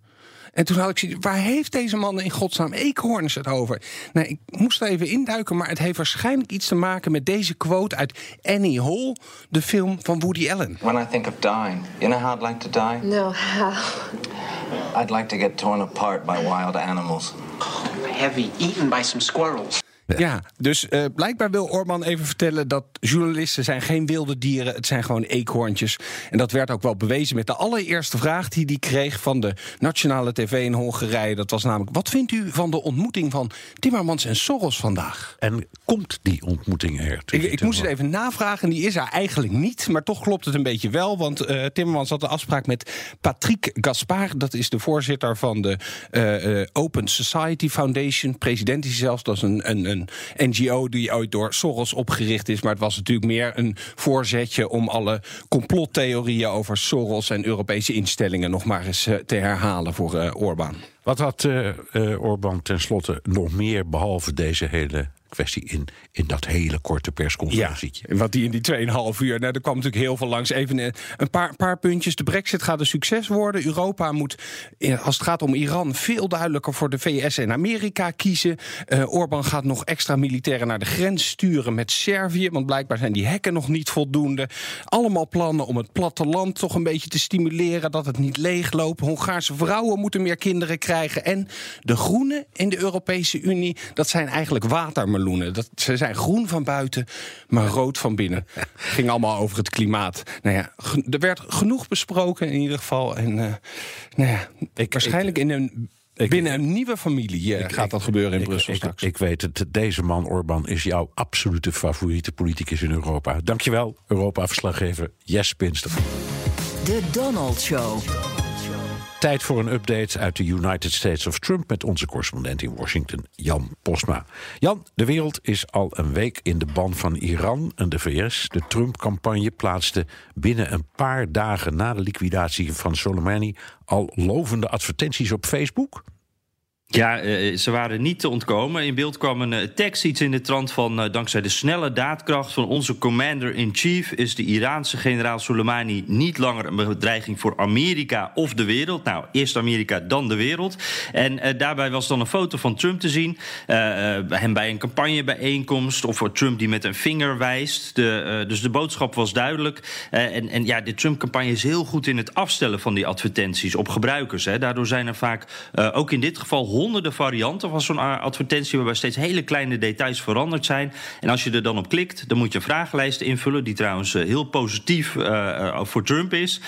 En toen had ik zoiets, waar heeft deze man in godsnaam eekhoorns het over? Nou, ik moest er even induiken, maar het heeft waarschijnlijk iets te maken met deze quote uit Annie Hall, de film van Woody Allen. When I think of dying, you know how I'd like to die? No, how? I'd like to get torn apart by wild animals. Heavy, eaten by some squirrels. Ja, dus uh, blijkbaar wil Orban even vertellen dat journalisten zijn geen wilde dieren, het zijn gewoon eekhoorntjes. En dat werd ook wel bewezen met de allereerste vraag die hij kreeg van de nationale tv in Hongarije. Dat was namelijk: wat vindt u van de ontmoeting van Timmermans en Soros vandaag? En komt die ontmoeting er? Ik, ik moest het even navragen, die is er eigenlijk niet, maar toch klopt het een beetje wel, want uh, Timmermans had een afspraak met Patrick Gaspard, dat is de voorzitter van de uh, Open Society Foundation, president is zelfs, dat is een, een een NGO die ooit door Soros opgericht is. Maar het was natuurlijk meer een voorzetje om alle complottheorieën over Soros en Europese instellingen nog maar eens eh, te herhalen voor uh, Orbán. Wat had uh, Orbán tenslotte nog meer behalve deze hele kwestie in, in dat hele korte persconferentietje. Ja, wat die in die 2,5 uur. Nou, er kwam natuurlijk heel veel langs. Even eh, een paar, paar puntjes. De Brexit gaat een succes worden. Europa moet, eh, als het gaat om Iran, veel duidelijker voor de VS en Amerika kiezen. Uh, Orbán gaat nog extra militairen naar de grens sturen met Servië. Want blijkbaar zijn die hekken nog niet voldoende. Allemaal plannen om het platteland toch een beetje te stimuleren. Dat het niet leegloopt. Hongaarse vrouwen moeten meer kinderen krijgen. En de groenen in de Europese Unie, dat zijn eigenlijk watermeloenen. Dat, ze zijn groen van buiten, maar rood van binnen. Ging allemaal over het klimaat. Nou ja, er werd genoeg besproken in ieder geval. En uh, nou ja, ik, waarschijnlijk in een Binnen een nieuwe familie uh, gaat dat gebeuren in ik, Brussel ik, straks. Ik weet het, deze man Orbán is jouw absolute favoriete politicus in Europa. Dankjewel, Europa-verslaggever Jes Pinster. De Donald Show. Tijd voor een update uit de United States of Trump met onze correspondent in Washington, Jan Posma. Jan, de wereld is al een week in de ban van Iran en de VS. De Trump-campagne plaatste binnen een paar dagen na de liquidatie van Soleimani al lovende advertenties op Facebook. Ja, uh, ze waren niet te ontkomen. In beeld kwam een uh, tekst, iets in de trant van... Uh, dankzij de snelle daadkracht van onze commander-in-chief... is de Iraanse generaal Soleimani niet langer een bedreiging voor Amerika of de wereld. Nou, eerst Amerika, dan de wereld. En daarbij was dan een foto van Trump te zien. hem bij een campagnebijeenkomst of Trump die met een vinger wijst. De, dus de boodschap was duidelijk. en, en ja, de Trump-campagne is heel goed in het afstellen van die advertenties op gebruikers. Hè. Daardoor zijn er vaak, ook in dit geval honderden varianten van zo'n advertentie... waarbij steeds hele kleine details veranderd zijn. En als je er dan op klikt, dan moet je een vragenlijst invullen... die trouwens heel positief uh, voor Trump is...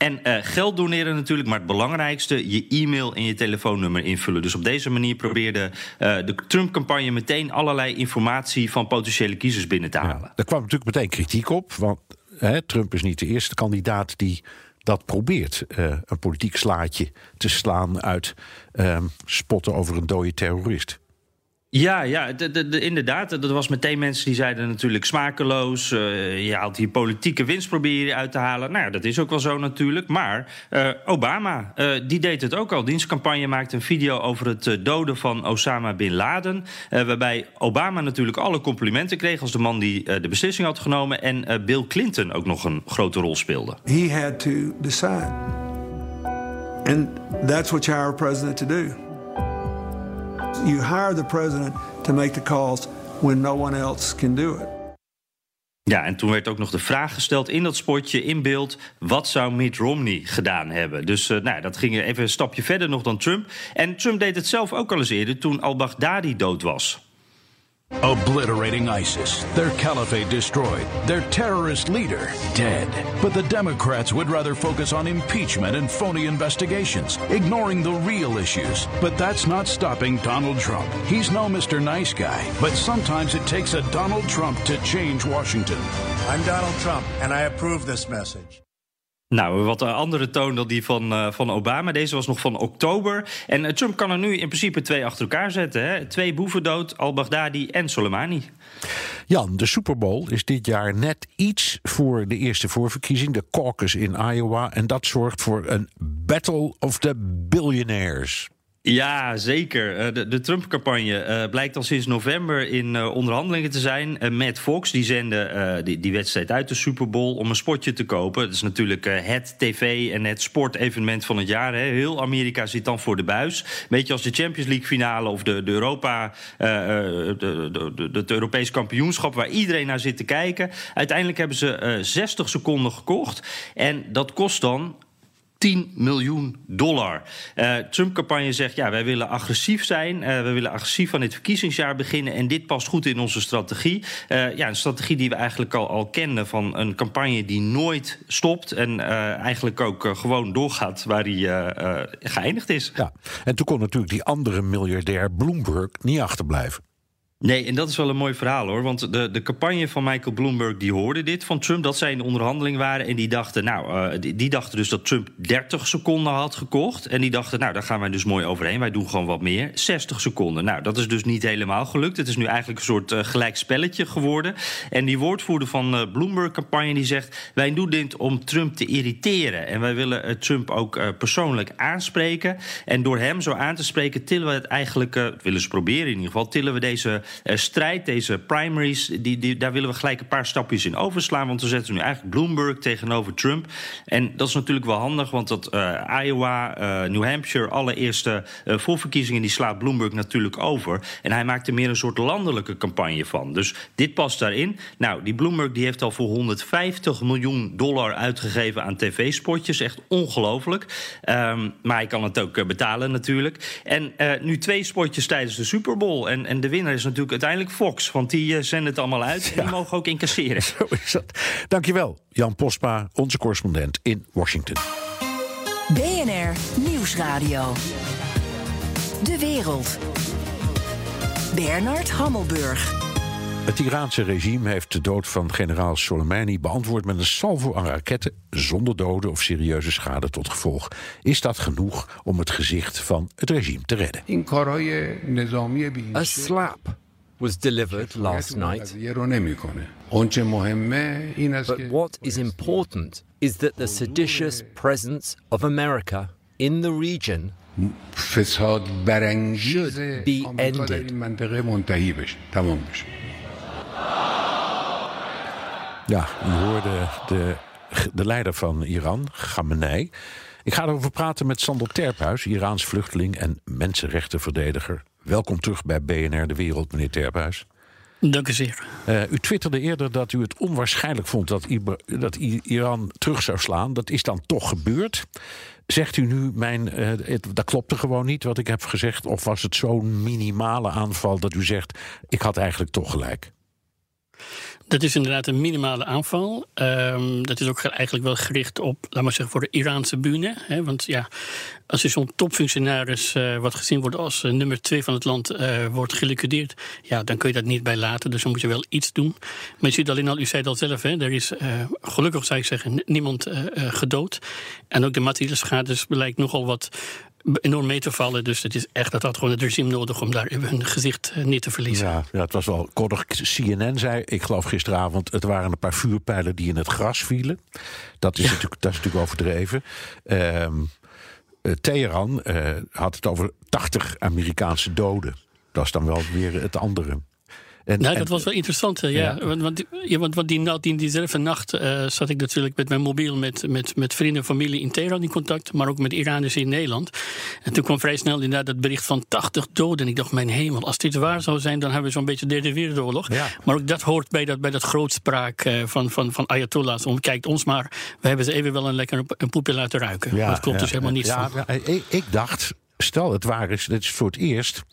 En uh, geld doneren natuurlijk, maar het belangrijkste, je e-mail en je telefoonnummer invullen. Dus op deze manier probeerde uh, de Trump-campagne meteen allerlei informatie van potentiële kiezers binnen te halen. Ja, er kwam natuurlijk meteen kritiek op, want hè, Trump is niet de eerste kandidaat die dat probeert uh, een politiek slaatje te slaan uit uh, spotten over een dode terrorist. Ja, ja de, de, de, inderdaad. Dat was meteen mensen die zeiden natuurlijk smakeloos. Uh, je haalt hier politieke winst proberen uit te halen. Nou dat is ook wel zo natuurlijk. Maar uh, Obama, uh, die deed het ook al. Dienstcampagne maakte een video over het doden van Osama Bin Laden. waarbij Obama natuurlijk alle complimenten kreeg als de man die de beslissing had genomen. En Bill Clinton ook nog een grote rol speelde. He had to decide. And that's what you president to do. You hire the president to make the calls when no one else can do it. Ja, en toen werd ook nog de vraag gesteld in dat spotje in beeld: wat zou Mitt Romney gedaan hebben? Dus uh, nou, dat ging even een stapje verder nog dan Trump. En Trump deed het zelf ook al eens eerder toen al-Baghdadi dood was. Obliterating ISIS, their caliphate destroyed, their terrorist leader dead. But the Democrats would rather focus on impeachment and phony investigations, ignoring the real issues. But that's not stopping Donald Trump. He's no Mr. Nice Guy, but sometimes it takes a Donald Trump to change Washington. I'm Donald Trump, and I approve this message. Nou, wat een andere toon dan die van, uh, van Obama. Deze was nog van oktober. En uh, Trump kan er nu in principe twee achter elkaar zetten. Hè? Twee boeven dood, al-Baghdadi en Soleimani. Jan, de Super Bowl is dit jaar net iets voor de eerste voorverkiezing, de caucus in Iowa. En dat zorgt voor een Battle of the Billionaires. Ja, zeker. Eh, de, de Trump-campagne uh, blijkt al sinds november in uh, onderhandelingen te zijn. Matt Fox die zende die, die, wedstrijd uit de Super Bowl om een spotje te kopen. Dat is natuurlijk het tv- en het sportevenement van het jaar. Hè. Heel Amerika zit dan voor de buis. Beetje als de Champions League finale of de, de Europa, de, het Europees kampioenschap... waar iedereen naar zit te kijken. Uiteindelijk hebben ze 60 seconden gekocht. En dat kost dan 10 miljoen dollar. Uh, Trump-campagne zegt, ja, wij willen agressief zijn. Uh, we willen agressief van dit verkiezingsjaar beginnen. En dit past goed in onze strategie. Uh, ja, een strategie die we eigenlijk al, al kenden van een campagne die nooit stopt. En eigenlijk ook gewoon doorgaat waar hij geëindigd is. Ja, en toen kon natuurlijk die andere miljardair Bloomberg niet achterblijven. Nee, en dat is wel een mooi verhaal hoor. Want de, de campagne van Michael Bloomberg die hoorde dit van Trump, dat zij in de onderhandeling waren. En die dachten, nou, uh, die, dachten dus dat Trump 30 seconden had gekocht. En die dachten, nou, daar gaan wij dus mooi overheen. Wij doen gewoon wat meer. 60 seconden. Nou, dat is dus niet helemaal gelukt. Het is nu eigenlijk een soort uh, gelijk spelletje geworden. En die woordvoerder van uh, Bloomberg-campagne die zegt: Wij doen dit om Trump te irriteren. En wij willen Trump ook persoonlijk aanspreken. En door hem zo aan te spreken, tillen we het eigenlijk, willen ze proberen in ieder geval, tillen we deze strijd, deze primaries, die, die, daar willen we gelijk een paar stapjes in overslaan. Want we zetten nu eigenlijk Bloomberg tegenover Trump. En dat is natuurlijk wel handig, want dat uh, Iowa, uh, New Hampshire, alle eerste voorverkiezingen, die slaat Bloomberg natuurlijk over. En hij maakt er meer een soort landelijke campagne van. Dus dit past daarin. Nou, die Bloomberg die heeft al voor 150 miljoen dollar uitgegeven aan tv-spotjes. Echt ongelooflijk. Um, maar hij kan het ook betalen natuurlijk. En nu twee spotjes tijdens de Super Bowl. En, en de winnaar is natuurlijk natuurlijk uiteindelijk Fox. Want die uh, zenden het allemaal uit en die mogen ook incasseren. Zo is dat. Dankjewel, Jan Pospa, onze correspondent in Washington. BNR Nieuwsradio. De wereld. Bernard Hammelburg. Het Iraanse regime heeft de dood van generaal Soleimani beantwoord met een salvo aan raketten zonder doden of serieuze schade tot gevolg. Is dat genoeg om het gezicht van het regime te redden? A slap was delivered last night. But what is important is that the seditious presence of America in the region should be ended. Ja, u hoorde de, de leider van Iran, Khamenei. Ik ga erover praten met Sander Terphuis, Iraans vluchteling en mensenrechtenverdediger. Welkom terug bij BNR De Wereld, meneer Terphuis. Dank u zeer. Uh, u twitterde eerder dat u het onwaarschijnlijk vond dat, dat Iran terug zou slaan. Dat is dan toch gebeurd. Zegt u nu, mijn, uh, het, dat klopte gewoon niet wat ik heb gezegd? Of was het zo'n minimale aanval dat u zegt, ik had eigenlijk toch gelijk? Dat is inderdaad een minimale aanval. Um, dat is ook eigenlijk wel gericht op, laat maar zeggen, voor de Iraanse bühne. Hè, want ja, als je zo'n topfunctionaris, uh, wat gezien wordt als uh, nummer twee van het land, uh, wordt geliquideerd, ja, dan kun je dat niet bij laten. Dus dan moet je wel iets doen. Maar je ziet alleen al, u zei al zelf, hè, er is gelukkig, zou ik zeggen, niemand gedood. En ook de materiële schade blijkt nogal wat enorm mee te vallen. Dus het is echt dat had gewoon het regime nodig om daar hun gezicht eh, niet te verliezen. Ja, ja het was wel koddig. CNN zei, ik geloof gisteravond, het waren een paar vuurpijlen die in het gras vielen. Dat is, natuurlijk, dat is natuurlijk overdreven. Uh, Teheran uh, had het over 80 Amerikaanse doden. Dat is dan wel weer het andere. En, nou, dat was wel interessant. Ja. ja. Want, want, ja, want, want die, die, diezelfde nacht uh, zat ik natuurlijk met mijn mobiel met, met, met vrienden en familie in Teheran in contact, maar ook met Iraniërs in Nederland. En toen kwam vrij snel inderdaad dat bericht van 80 doden. En ik dacht, mijn hemel, als dit waar zou zijn, dan hebben we zo'n beetje de derde wereldoorlog. Ja. Maar ook dat hoort bij dat, bij dat grootspraak uh, van, van, van Ayatollahs. Om, kijkt ons maar, we hebben ze even wel een lekker een poepje laten ruiken. Ja, dat klopt dus helemaal niet ja, ik dacht, stel het waar is, dit is voor het eerst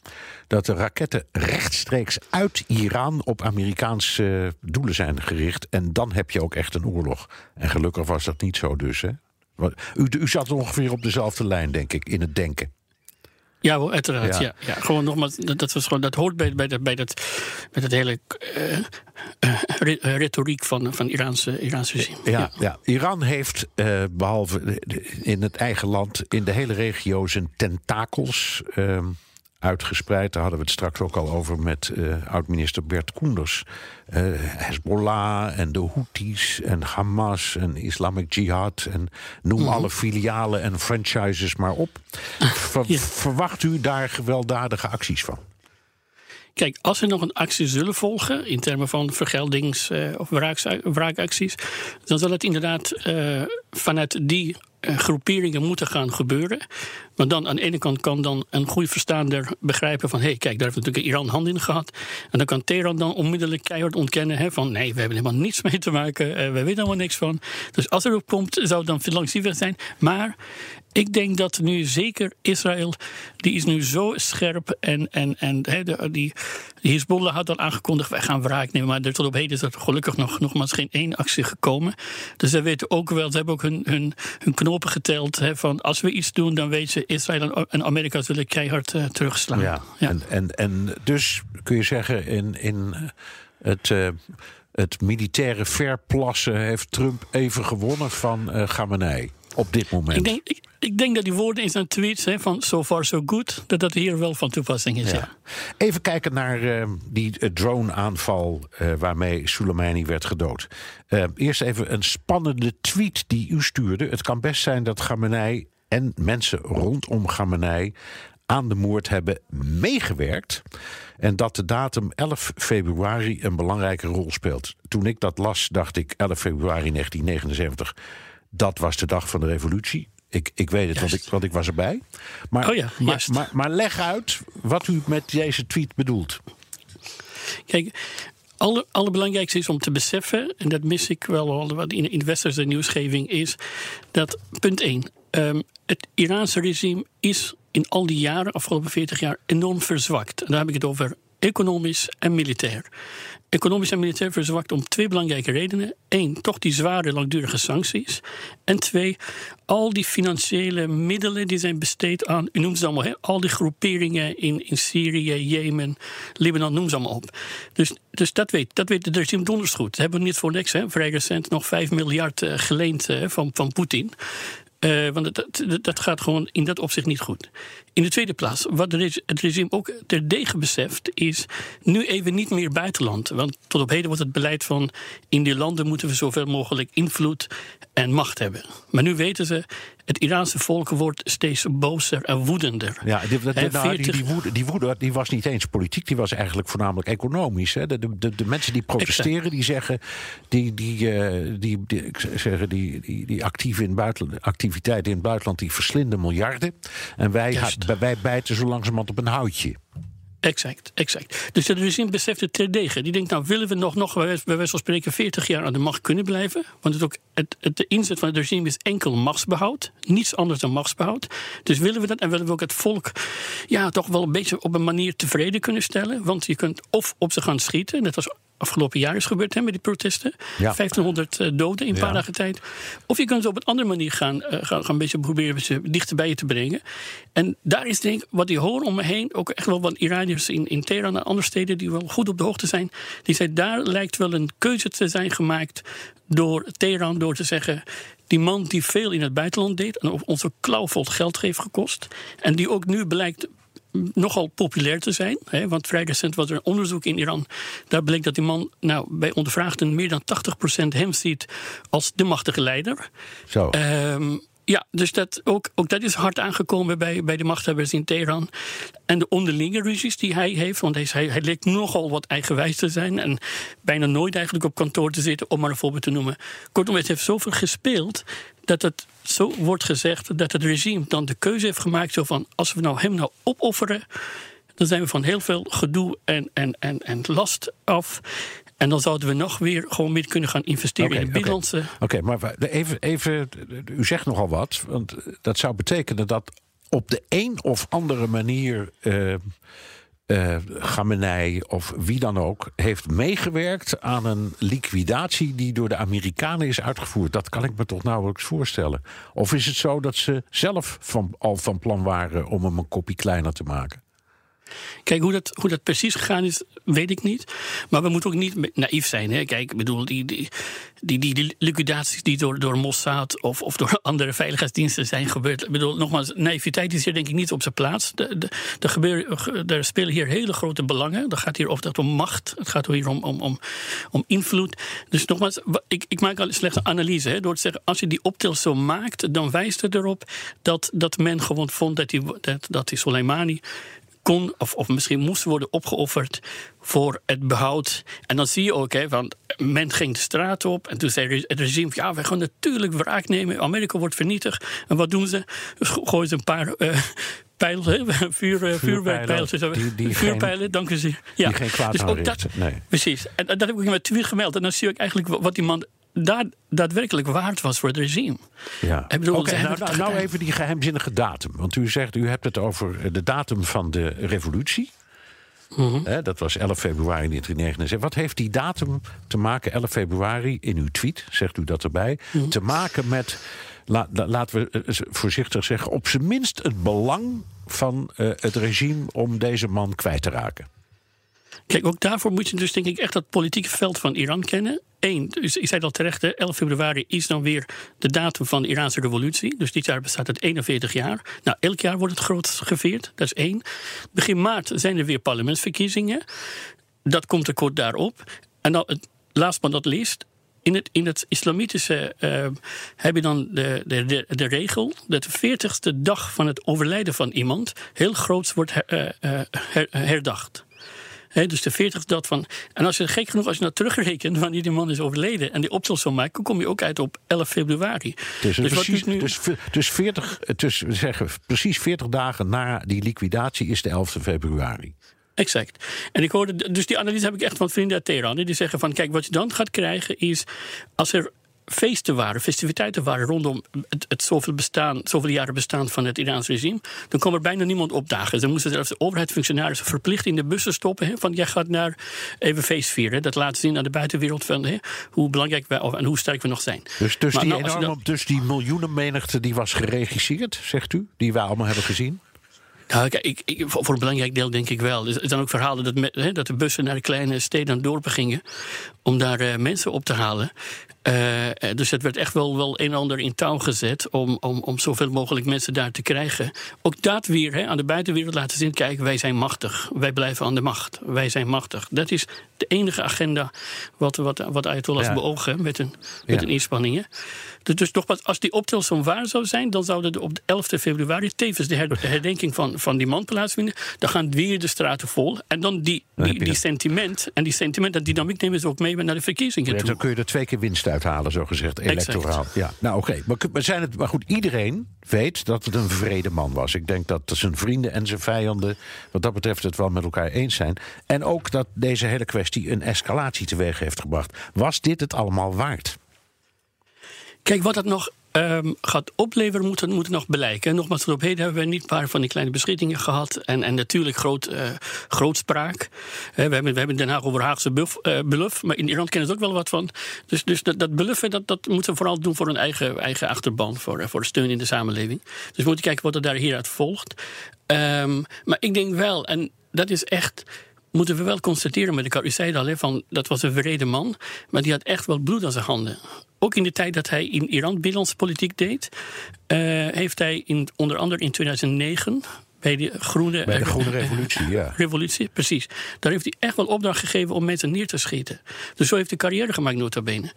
dat de raketten rechtstreeks uit Iran op Amerikaanse doelen zijn gericht. En dan heb je ook echt een oorlog. En gelukkig was dat niet zo dus. Hè? U, u zat ongeveer op dezelfde lijn, denk ik, in het denken. Ja, uiteraard. Ja. Ja, Gewoon nogmaals, dat, was gewoon, dat hoort bij, bij, dat, bij dat, bij dat hele uh, uh, retoriek van, van Iraanse, Iraanse regime. Ja, ja. Iran heeft, uh, behalve in het eigen land, in de hele regio zijn tentakels. Ehm, uitgespreid. Daar hadden we het straks ook al over met uh, oud-minister Bert Koenders. Uh, Hezbollah en de Houthis en Hamas en Islamic Jihad... en noem mm. alle filialen en franchises maar op. Ver, ja. Verwacht u daar gewelddadige acties van? Kijk, als er nog een actie zullen volgen in termen van vergeldings- uh, of wraakacties, dan zal het inderdaad uh, vanuit die uh, groeperingen moeten gaan gebeuren. Want dan aan de ene kant kan dan een goede verstaander begrijpen van... hé, hey, kijk, daar heeft natuurlijk Iran hand in gehad. En dan kan Teheran dan onmiddellijk keihard ontkennen... Hè, van nee, we hebben helemaal niets mee te maken, we weten helemaal niks van. Dus als er op komt, zou het dan langs die zijn. Maar ik denk dat nu zeker Israël, die is nu zo scherp. En, en, en he, de, die, die Hezbollah had al aangekondigd, wij gaan wraak nemen. Maar tot op heden is er gelukkig nog nogmaals geen één actie gekomen. Dus zij weten ook wel, ze hebben ook hun, hun, hun knopen geteld. He, van als we iets doen, dan weten ze, Israël en Amerika zullen keihard uh, terugslaan. Ja, ja. En, en, en dus kun je zeggen, in, in het... Uh, het militaire verplassen heeft Trump even gewonnen van uh, Gamenei op dit moment. Ik denk, ik, ik denk dat die woorden in zijn tweets hè, van so far so good, dat dat hier wel van toepassing is. Ja. Even kijken naar uh, die uh, drone-aanval uh, waarmee Soleimani werd gedood. eerst even een spannende tweet die u stuurde. Het kan best zijn dat Gamenei en mensen rondom Gamenei aan de moord hebben meegewerkt. En dat de datum 11 februari een belangrijke rol speelt. Toen ik dat las, dacht ik 11 februari 1979 dat was de dag van de revolutie. Ik, ik weet het, want ik, want ik was erbij. Maar, oh ja, maar, maar, maar leg uit wat u met deze tweet bedoelt. Kijk, alle, allerbelangrijkste is om te beseffen, en dat mis ik wel wat in, in de westerse nieuwsgeving, is dat punt 1. Um, ehm, het Iraanse regime is in al die jaren, afgelopen 40 jaar, enorm verzwakt. En daar heb ik het over economisch en militair. Economisch en militair verzwakt om twee belangrijke redenen. Eén, toch die zware, langdurige sancties. En twee, al die financiële middelen die zijn besteed aan, u noemt ze allemaal, al die groeperingen in, in Syrië, Jemen, Libanon, noem ze allemaal op. Dus, dus dat weet, dat weet de regime donders goed. Ze hebben niet voor niks, hè, vrij recent nog 5 miljard uh, geleend uh, van, van Poetin. Uh, want dat, dat, gaat gewoon in dat opzicht niet goed. In de tweede plaats, wat het regime ook terdege beseft, is nu even niet meer buitenland. Want tot op heden wordt het beleid van in die landen moeten we zoveel mogelijk invloed en macht hebben. Maar nu weten ze, het Iraanse volk wordt steeds bozer en woedender. Ja, die, nou, die, die, woede, die woede die was niet eens politiek, die was eigenlijk voornamelijk economisch. Hè. De, de, de, mensen die protesteren, die zeggen, die, die, uh, die, die, zeggen die, die, die actieve in buitenland, activiteiten in het buitenland, die verslinden miljarden. En wij, wij bijten zo langzamerhand op een houtje. Exact, exact. Dus het regime beseft het terdege. Die denkt, nou willen we nog, nog bij wijze van spreken 40 jaar aan de macht kunnen blijven? Want het ook, het, de inzet van het regime is enkel machtsbehoud. Niets anders dan machtsbehoud. Dus willen we dat en willen we ook het volk ja, toch wel een beetje op een manier tevreden kunnen stellen? Want je kunt of op ze gaan schieten, net als afgelopen jaar is gebeurd hè, met die protesten. 1500 uh, doden in een paar dagen tijd. Of je kunt ze op een andere manier gaan, uh, gaan, gaan een beetje proberen ze dichter bij je te brengen. En daar is denk ik, wat die horen om me heen, ook echt wel wat Iraniërs in, in Teheran en andere steden die wel goed op de hoogte zijn. Die zei, daar lijkt wel een keuze te zijn gemaakt door Teheran door te zeggen. Die man die veel in het buitenland deed en ons ook klauwvol geld heeft gekost. En die ook nu blijkt nogal populair te zijn. Hè, want vrij recent was er een onderzoek in Iran. Daar bleek dat die man nou, bij ondervraagden meer dan 80% hem ziet als de machtige leider. Zo. Um, ja, dus dat, ook, ook dat is hard aangekomen bij, bij de machthebbers in Teheran. En de onderlinge ruzies die hij heeft, want hij, hij leek nogal wat eigenwijs te zijn. En bijna nooit eigenlijk op kantoor te zitten, om maar een voorbeeld te noemen. Kortom, het heeft zoveel gespeeld dat het zo wordt gezegd dat het regime dan de keuze heeft gemaakt: zo van als we nou hem nou opofferen, dan zijn we van heel veel gedoe en, en, en, en last af. En dan zouden we nog weer gewoon meer kunnen gaan investeren in de binnenlandse. Oké, maar even, even, u zegt nogal wat. Want dat zou betekenen dat op de een of andere manier. Uh, uh, Gamenei of wie dan ook heeft meegewerkt aan een liquidatie die door de Amerikanen is uitgevoerd. Dat kan ik me toch nauwelijks voorstellen. Of is het zo dat ze zelf van, al van plan waren om hem een kopje kleiner te maken? Kijk, hoe dat, hoe dat precies gegaan is, weet ik niet. Maar we moeten ook niet naïef zijn. Hè? Kijk, ik bedoel, die, die, die, die liquidaties die door, door Mossad of, of door andere veiligheidsdiensten zijn gebeurd. Ik bedoel, nogmaals, naïviteit is hier denk ik niet op zijn plaats. De, de, de er spelen hier hele grote belangen. Het gaat hier of dat om macht, het gaat hier om, om, om, om invloed. Dus nogmaals, ik, ik maak al slechts een analyse. Hè, door te zeggen, als je die optel zo maakt, dan wijst het erop dat, dat men gewoon vond dat die, dat, dat die Soleimani kon of, of misschien moest worden opgeofferd voor het behoud. En dan zie je ook, hè, want men ging de straat op en toen zei het regime: ja, wij gaan natuurlijk wraak nemen. Amerika wordt vernietigd. En wat doen ze? Gooien ze een paar. Uh, pijlen, vuur, vuurwerkpijlen. Die, die vuurpijlen, dank u zeer. Ja. Die geen kwaad dus ook dat, nee. Precies. En dat heb ik mijn tweet gemeld. En dan zie ik eigenlijk wat die man daar daadwerkelijk waard was voor het regime. Ja. Bedoel, okay, nou, nou, nou, even die geheimzinnige datum. Want u zegt, u hebt het over de datum van de revolutie. Mm dat was 11 februari 1979. Wat heeft die datum te maken, 11 februari, in uw tweet, zegt u dat erbij, mhm. te maken met, laten we eh, voorzichtig zeggen, op zijn minst het belang van uh, het regime om deze man kwijt te raken? Kijk, ook daarvoor moet je dus denk ik echt dat politieke veld van Iran kennen. Eén, dus ik zei al terecht, 11 februari is dan weer de datum van de Iraanse revolutie. Dus dit jaar bestaat het 41 jaar. Nou, elk jaar wordt het groot gevierd, dat is één. Begin maart zijn er weer parlementsverkiezingen. Dat komt er kort daarop. En dan, het, last but not least, in het, in het islamitische uh, heb je dan de, de, de, regel dat de veertigste dag van het overlijden van iemand heel groots wordt uh, her, herdacht dus de 40 dat van. En als je gek genoeg, als je nou terugrekent wanneer die man is overleden en die optel zou maken, kom je ook uit op 11 februari. Dus, dus, precies, nu... dus, dus, 40, dus zeggen, precies 40 dagen na die liquidatie is de 11 februari. Exact. En ik hoorde, dus die analyse heb ik echt van vrienden uit Teheran. Die zeggen van, kijk, wat je dan gaat krijgen is... als er feesten waren, festiviteiten waren rondom het, het zoveel, bestaan, zoveel jaren bestaan van het Iraans regime, dan kwam er bijna niemand opdagen. Ze moesten zelfs de overheidsfunctionarissen verplicht in de bussen stoppen. Van jij gaat naar even feest vieren. Dat laat zien aan de buitenwereld van hoe belangrijk wij en hoe sterk we nog zijn. Dus, dus, die, nou, enorme, dus die miljoenenmenigte die was geregisseerd, zegt u, die wij allemaal hebben gezien? Nou, kijk, ik, voor een belangrijk deel denk ik wel. Er zijn ook verhalen dat, dat de bussen naar de kleine steden en dorpen gingen om daar uh, mensen op te halen. Uh, dus het werd echt wel, wel een en ander in touw gezet om, om, om zoveel mogelijk mensen daar te krijgen. Ook dat weer hè, aan de buitenwereld laten zien: kijk, wij zijn machtig. Wij blijven aan de macht. Wij zijn machtig. Dat is de enige agenda wat, wat, wat Ayatollahs ja. beogen met hun, met ja. hun inspanningen. Dus, dus nogmaals, als die optelsom waar zou zijn, dan zouden er op de 11 februari tevens de, herdenking van, van die man plaatsvinden. Dan gaan weer de straten vol. En dan die, die, die sentiment en die sentiment en dynamiek nemen ze ook mee naar de verkiezingen ja, toe. Dan kun je er twee keer winst uithalen, zo gezegd, electoraal. Ja, nou oké. Maar, maar, zijn het, maar goed, iedereen weet dat het een vrede man was. Ik denk dat zijn vrienden en zijn vijanden, wat dat betreft, het wel met elkaar eens zijn. En ook dat deze hele kwestie een escalatie teweeg heeft gebracht. Was dit het allemaal waard? Kijk, wat het nog ehm, gaat opleveren, moeten we nog blijken. Nogmaals, tot op heden hebben we niet een paar van die kleine beschietingen gehad. En, en natuurlijk groot, uh, grootspraak. we, hebben, we hebben Den Haag over Haagse bluff, uh, bluff, maar in Iran kennen ze ook wel wat van. Dus, dus dat, dat bluffen, dat, dat moeten we vooral doen voor hun eigen, eigen achterban, voor, voor steun in de samenleving. Dus we moeten kijken wat er daar hieruit volgt. Um, maar ik denk wel, en dat is echt moeten we wel constateren met elkaar. U zei al, hè, van, dat was een vrede man, maar die had echt wel bloed aan zijn handen. Ook in de tijd dat hij in Iran binnenlandse politiek deed, uh, heeft hij in, onder andere in 2009 bij de groene, bij de groene revolutie, ja. Revolutie, precies. Daar heeft hij echt wel opdracht gegeven om mensen neer te schieten. Dus zo heeft hij carrière gemaakt, nota bene.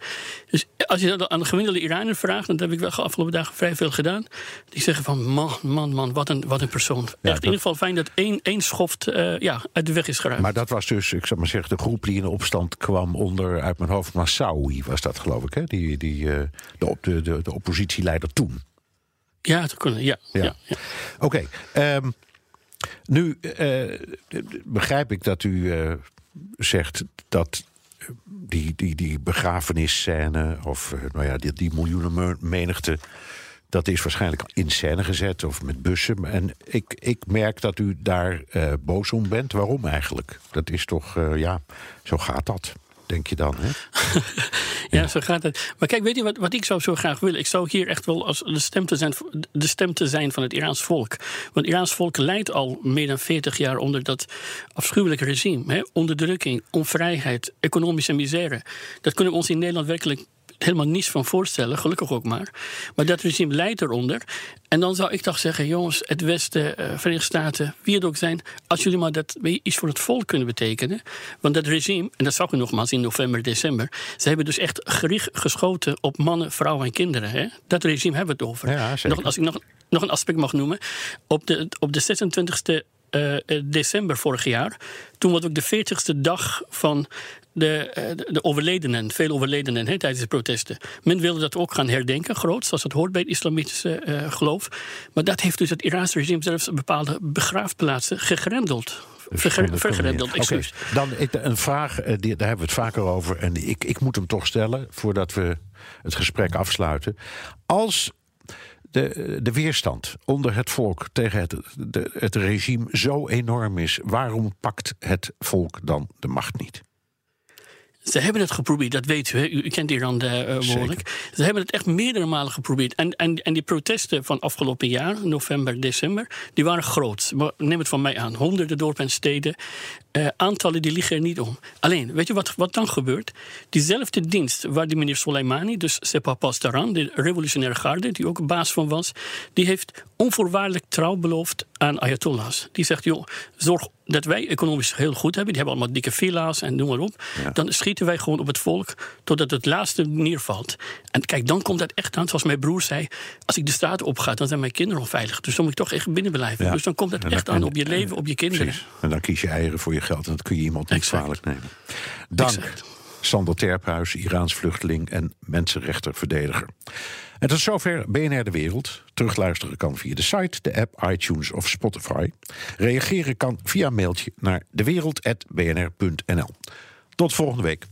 Dus als je dat aan de gemiddelde Iraner vraagt... en dat heb ik wel de afgelopen dagen vrij veel gedaan... die zeggen van, man, man, man, wat een, wat een persoon. echt in ieder geval fijn dat één, één schoft uh, ja, uit de weg is geruimd. Maar dat was dus, ik zou maar zeggen, de groep die in opstand kwam... onder, uit mijn hoofd, Massaoui was dat, geloof ik, hè? Die, die, uh, de, de, de, de oppositieleider toen. Ja, dat kunnen, ja. ja. ja, ja. Oké, okay, um, nu uh, begrijp ik dat u uh, zegt dat die, die, die begrafenisscène... of nou ja, die, die miljoenen menigte... dat is waarschijnlijk in scène gezet of met bussen. En ik, ik merk dat u daar boos om bent. Waarom eigenlijk? Dat is toch, ja, zo gaat dat denk je dan. Hè? ja, zo gaat het. Maar kijk, weet je wat, wat ik zou zo graag willen? Ik zou hier echt wel als de stem te zijn, de stem te zijn van het Iraans volk. Want het Iraans volk leidt al meer dan 40 jaar onder dat afschuwelijke regime. Hè? Onderdrukking, onvrijheid, economische misère. Dat kunnen we ons in Nederland werkelijk helemaal niets van voorstellen, gelukkig ook maar. Maar dat regime leidt eronder. En dan zou ik toch zeggen, jongens, het Westen, uh, Verenigde Staten, wie het ook zijn, als jullie maar dat iets voor het volk kunnen betekenen. Want dat regime, en dat zag u nogmaals in november, december, ze hebben dus echt gericht geschoten op mannen, vrouwen en kinderen. Hè? Dat regime hebben we het over. Ja, nog, als ik nog, nog een aspect mag noemen, op de, op de 26e uh, december vorig jaar. Toen was ook de 40ste dag van de, uh, de overledenen, veel overledenen tijdens de protesten. Men wilde dat ook gaan herdenken, groot, zoals het hoort bij het islamitische uh, geloof. Maar dat heeft dus het Iraanse regime zelfs bepaalde begraafplaatsen gegrendeld. Verger, vergrendeld, excuus. Okay. Dan een vraag, die, daar hebben we het vaker over. En ik, ik moet hem toch stellen voordat we het gesprek afsluiten. Als de, de weerstand onder het volk tegen het, de, het regime zo enorm is, waarom pakt het volk dan de macht niet? Ze hebben het geprobeerd, dat weet u. Hè? U, kent Iran uh, behoorlijk. Ze hebben het echt meerdere malen geprobeerd. En, en, en die protesten van afgelopen jaar, november, december, die waren groot. Maar neem het van mij aan. Honderden dorpen en steden. Uh, aantallen die liggen er niet om. Alleen, weet je wat, wat dan gebeurt? Diezelfde dienst waar die meneer Soleimani, dus Sepa Pastaran, de revolutionaire garde, die ook baas van was, die heeft onvoorwaardelijk trouw beloofd aan Ayatollahs. Die zegt, joh, zorg dat wij economisch heel goed hebben. Die hebben allemaal dikke villa's en noem maar op. Ja. Dan schieten wij gewoon op het volk totdat het laatste neervalt. En kijk, dan komt dat echt aan. Zoals mijn broer zei, als ik de straat op ga, dan zijn mijn kinderen onveilig. Dus dan moet ik toch echt binnen blijven. Ja. Dus dan komt het echt aan op je leven, op je kinderen. Precies. En dan kies je eieren voor je geld en dat kun je iemand niet kwalijk nemen. Dank. Exact. Sander Terphuis, Iraans vluchteling en mensenrechterverdediger. En tot zover BNR De Wereld. Terugluisteren kan via de site, de app, iTunes of Spotify. Reageren kan via mailtje naar dewereld.bnr.nl. Tot volgende week.